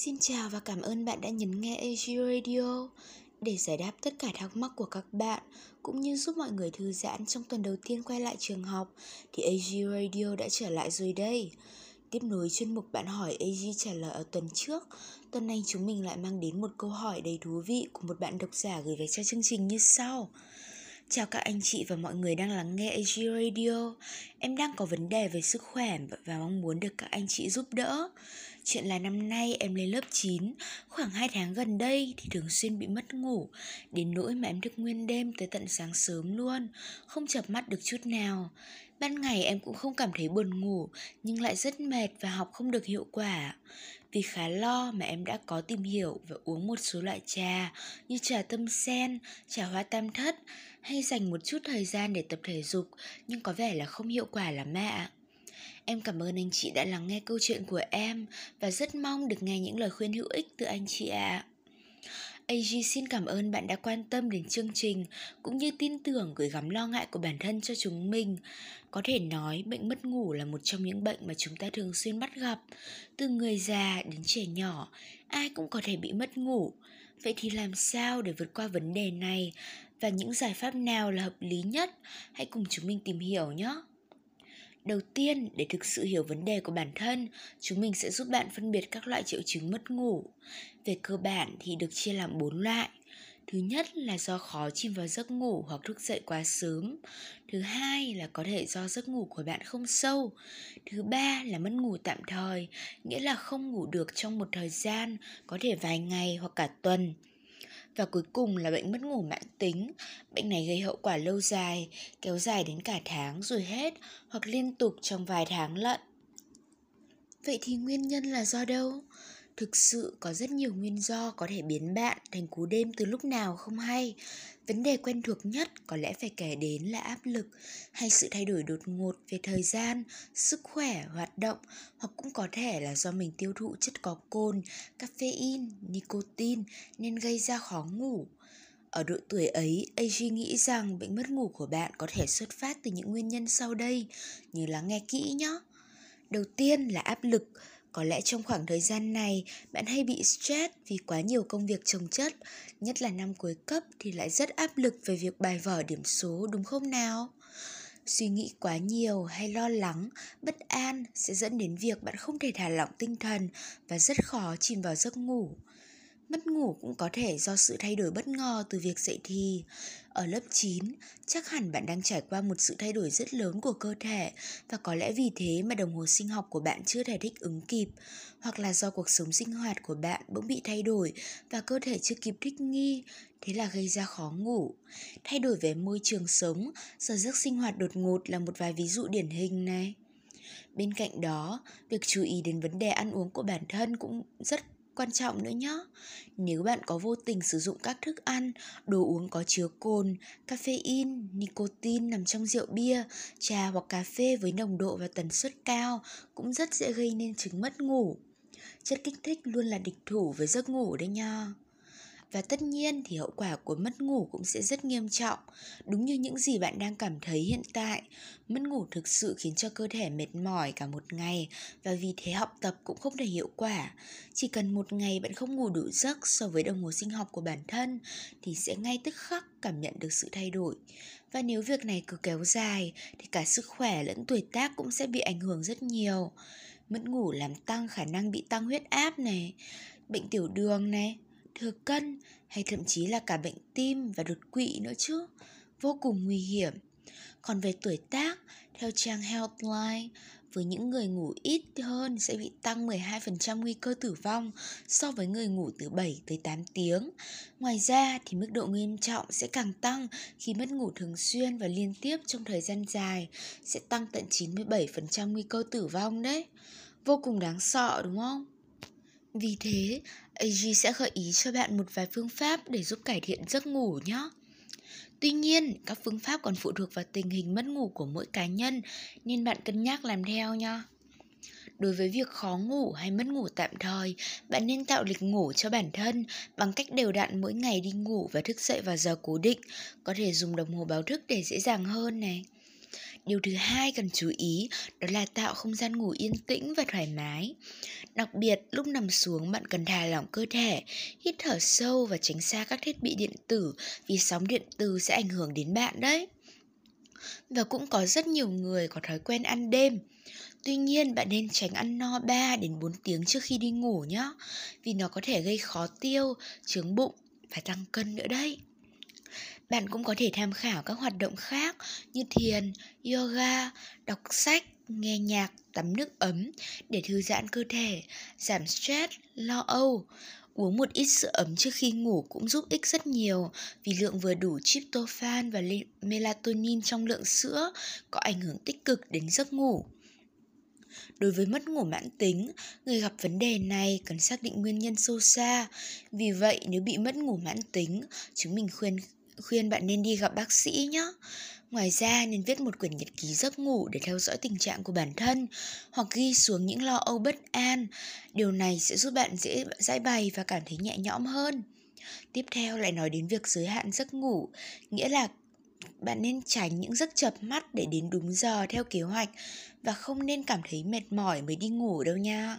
Xin chào và cảm ơn bạn đã nhấn nghe AG Radio để giải đáp tất cả thắc mắc của các bạn cũng như giúp mọi người thư giãn trong tuần đầu tiên quay lại trường học thì AG Radio đã trở lại rồi đây. Tiếp nối chuyên mục bạn hỏi AG trả lời ở tuần trước, tuần này chúng mình lại mang đến một câu hỏi đầy thú vị của một bạn độc giả gửi về cho chương trình như sau. Chào các anh chị và mọi người đang lắng nghe AG Radio. Em đang có vấn đề về sức khỏe và mong muốn được các anh chị giúp đỡ. Chuyện là năm nay em lên lớp 9, khoảng 2 tháng gần đây thì thường xuyên bị mất ngủ, đến nỗi mà em thức nguyên đêm tới tận sáng sớm luôn, không chập mắt được chút nào. Ban ngày em cũng không cảm thấy buồn ngủ, nhưng lại rất mệt và học không được hiệu quả. Vì khá lo mà em đã có tìm hiểu và uống một số loại trà như trà tâm sen, trà hoa tam thất hay dành một chút thời gian để tập thể dục nhưng có vẻ là không hiệu quả lắm ạ. Em cảm ơn anh chị đã lắng nghe câu chuyện của em và rất mong được nghe những lời khuyên hữu ích từ anh chị ạ. AG xin cảm ơn bạn đã quan tâm đến chương trình cũng như tin tưởng gửi gắm lo ngại của bản thân cho chúng mình. Có thể nói bệnh mất ngủ là một trong những bệnh mà chúng ta thường xuyên bắt gặp. Từ người già đến trẻ nhỏ, ai cũng có thể bị mất ngủ. Vậy thì làm sao để vượt qua vấn đề này và những giải pháp nào là hợp lý nhất? Hãy cùng chúng mình tìm hiểu nhé. Đầu tiên, để thực sự hiểu vấn đề của bản thân, chúng mình sẽ giúp bạn phân biệt các loại triệu chứng mất ngủ. Về cơ bản thì được chia làm 4 loại. Thứ nhất là do khó chìm vào giấc ngủ hoặc thức dậy quá sớm. Thứ hai là có thể do giấc ngủ của bạn không sâu. Thứ ba là mất ngủ tạm thời, nghĩa là không ngủ được trong một thời gian, có thể vài ngày hoặc cả tuần. Và cuối cùng là bệnh mất ngủ mãn tính. Bệnh này gây hậu quả lâu dài, kéo dài đến cả tháng rồi hết hoặc liên tục trong vài tháng lận. Vậy thì nguyên nhân là do đâu? Thực sự có rất nhiều nguyên do có thể biến bạn thành cú đêm từ lúc nào không hay. Vấn đề quen thuộc nhất có lẽ phải kể đến là áp lực hay sự thay đổi đột ngột về thời gian, sức khỏe, hoạt động hoặc cũng có thể là do mình tiêu thụ chất có cồn, caffeine, nicotine nên gây ra khó ngủ. Ở độ tuổi ấy, AG nghĩ rằng bệnh mất ngủ của bạn có thể xuất phát từ những nguyên nhân sau đây, như lắng nghe kỹ nhé. Đầu tiên là áp lực, có lẽ trong khoảng thời gian này, bạn hay bị stress vì quá nhiều công việc chồng chất, nhất là năm cuối cấp thì lại rất áp lực về việc bài vở điểm số đúng không nào? Suy nghĩ quá nhiều hay lo lắng, bất an sẽ dẫn đến việc bạn không thể thả lỏng tinh thần và rất khó chìm vào giấc ngủ. Mất ngủ cũng có thể do sự thay đổi bất ngờ từ việc dậy thì. Ở lớp 9, chắc hẳn bạn đang trải qua một sự thay đổi rất lớn của cơ thể và có lẽ vì thế mà đồng hồ sinh học của bạn chưa thể thích ứng kịp hoặc là do cuộc sống sinh hoạt của bạn bỗng bị thay đổi và cơ thể chưa kịp thích nghi, thế là gây ra khó ngủ. Thay đổi về môi trường sống, giờ giấc sinh hoạt đột ngột là một vài ví dụ điển hình này. Bên cạnh đó, việc chú ý đến vấn đề ăn uống của bản thân cũng rất quan trọng nữa nhé. Nếu bạn có vô tình sử dụng các thức ăn, đồ uống có chứa cồn, caffeine, nicotine nằm trong rượu bia, trà hoặc cà phê với nồng độ và tần suất cao cũng rất dễ gây nên chứng mất ngủ. Chất kích thích luôn là địch thủ với giấc ngủ đấy nha. Và tất nhiên thì hậu quả của mất ngủ cũng sẽ rất nghiêm trọng. Đúng như những gì bạn đang cảm thấy hiện tại, Mất ngủ thực sự khiến cho cơ thể mệt mỏi cả một ngày Và vì thế học tập cũng không thể hiệu quả. Chỉ cần một ngày bạn không ngủ đủ giấc so với đồng hồ sinh học của bản thân Thì sẽ ngay tức khắc cảm nhận được sự thay đổi. Và nếu việc này cứ kéo dài Thì cả sức khỏe lẫn tuổi tác cũng sẽ bị ảnh hưởng rất nhiều. Mất ngủ làm tăng khả năng bị tăng huyết áp này, Bệnh tiểu đường này thừa cân hay thậm chí là cả bệnh tim và đột quỵ nữa chứ, vô cùng nguy hiểm. Còn về tuổi tác, theo trang Healthline, với những người ngủ ít hơn sẽ bị tăng 12% nguy cơ tử vong so với người ngủ từ 7 tới 8 tiếng. Ngoài ra thì mức độ nghiêm trọng sẽ càng tăng khi mất ngủ thường xuyên và liên tiếp trong thời gian dài sẽ tăng tận 97% nguy cơ tử vong đấy. Vô cùng đáng sợ đúng không? Vì thế, AG sẽ gợi ý cho bạn một vài phương pháp để giúp cải thiện giấc ngủ nhé. Tuy nhiên, các phương pháp còn phụ thuộc vào tình hình mất ngủ của mỗi cá nhân nên bạn cân nhắc làm theo nha. Đối với việc khó ngủ hay mất ngủ tạm thời, bạn nên tạo lịch ngủ cho bản thân bằng cách đều đặn mỗi ngày đi ngủ và thức dậy vào giờ cố định, có thể dùng đồng hồ báo thức để dễ dàng hơn này. Điều thứ hai cần chú ý đó là tạo không gian ngủ yên tĩnh và thoải mái. Đặc biệt, lúc nằm xuống bạn cần thả lỏng cơ thể, hít thở sâu và tránh xa các thiết bị điện tử vì sóng điện từ sẽ ảnh hưởng đến bạn đấy. Và cũng có rất nhiều người có thói quen ăn đêm. Tuy nhiên bạn nên tránh ăn no 3 đến 4 tiếng trước khi đi ngủ nhé, vì nó có thể gây khó tiêu, trướng bụng và tăng cân nữa đấy. Bạn cũng có thể tham khảo các hoạt động khác như thiền, yoga, đọc sách, nghe nhạc, tắm nước ấm để thư giãn cơ thể, giảm stress, lo âu. Uống một ít sữa ấm trước khi ngủ cũng giúp ích rất nhiều vì lượng vừa đủ tryptophan và melatonin trong lượng sữa có ảnh hưởng tích cực đến giấc ngủ. Đối với mất ngủ mãn tính, người gặp vấn đề này cần xác định nguyên nhân sâu xa. Vì vậy, nếu bị mất ngủ mãn tính, chúng mình khuyên khuyên bạn nên đi gặp bác sĩ nhé. Ngoài ra nên viết một quyển nhật ký giấc ngủ để theo dõi tình trạng của bản thân hoặc ghi xuống những lo âu bất an. Điều này sẽ giúp bạn dễ giải bày và cảm thấy nhẹ nhõm hơn. Tiếp theo lại nói đến việc giới hạn giấc ngủ, nghĩa là bạn nên tránh những giấc chập mắt để đến đúng giờ theo kế hoạch và không nên cảm thấy mệt mỏi mới đi ngủ đâu nha.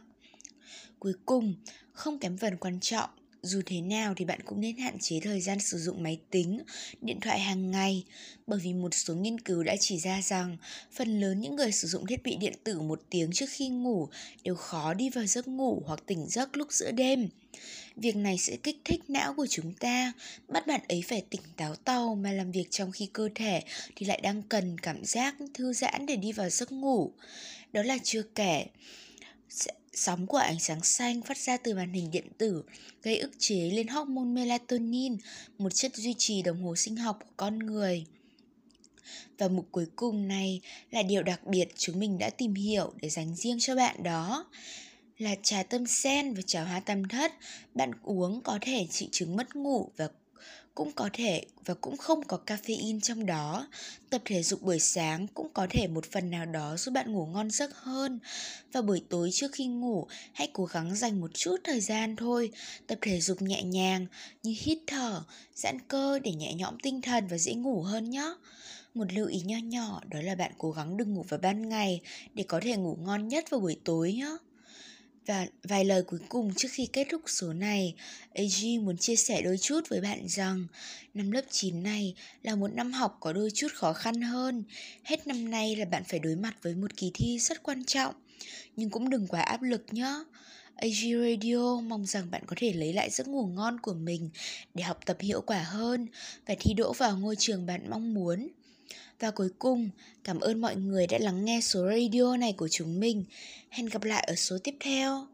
Cuối cùng, không kém phần quan trọng, dù thế nào thì bạn cũng nên hạn chế thời gian sử dụng máy tính, điện thoại hàng ngày, bởi vì một số nghiên cứu đã chỉ ra rằng phần lớn những người sử dụng thiết bị điện tử một tiếng trước khi ngủ đều khó đi vào giấc ngủ hoặc tỉnh giấc lúc giữa đêm. Việc này sẽ kích thích não của chúng ta, bắt bạn ấy phải tỉnh táo tàu mà làm việc trong khi cơ thể thì lại đang cần cảm giác thư giãn để đi vào giấc ngủ. Đó là chưa kể Sóng của ánh sáng xanh phát ra từ màn hình điện tử gây ức chế lên hormone melatonin, một chất duy trì đồng hồ sinh học của con người. Và mục cuối cùng này là điều đặc biệt chúng mình đã tìm hiểu để dành riêng cho bạn đó là trà tâm sen và trà hoa tam thất bạn uống có thể trị chứng mất ngủ và cũng có thể và cũng không có caffeine trong đó. Tập thể dục buổi sáng cũng có thể một phần nào đó giúp bạn ngủ ngon giấc hơn. Và buổi tối trước khi ngủ, hãy cố gắng dành một chút thời gian thôi, tập thể dục nhẹ nhàng như hít thở, giãn cơ để nhẹ nhõm tinh thần và dễ ngủ hơn nhé. Một lưu ý nho nhỏ đó là bạn cố gắng đừng ngủ vào ban ngày để có thể ngủ ngon nhất vào buổi tối nhé. Và vài lời cuối cùng trước khi kết thúc số này, AG muốn chia sẻ đôi chút với bạn rằng năm lớp 9 này là một năm học có đôi chút khó khăn hơn. Hết năm nay là bạn phải đối mặt với một kỳ thi rất quan trọng, nhưng cũng đừng quá áp lực nhé. AG Radio mong rằng bạn có thể lấy lại giấc ngủ ngon của mình để học tập hiệu quả hơn và thi đỗ vào ngôi trường bạn mong muốn. Và cuối cùng, cảm ơn mọi người đã lắng nghe số radio này của chúng mình. Hẹn gặp lại ở số tiếp theo.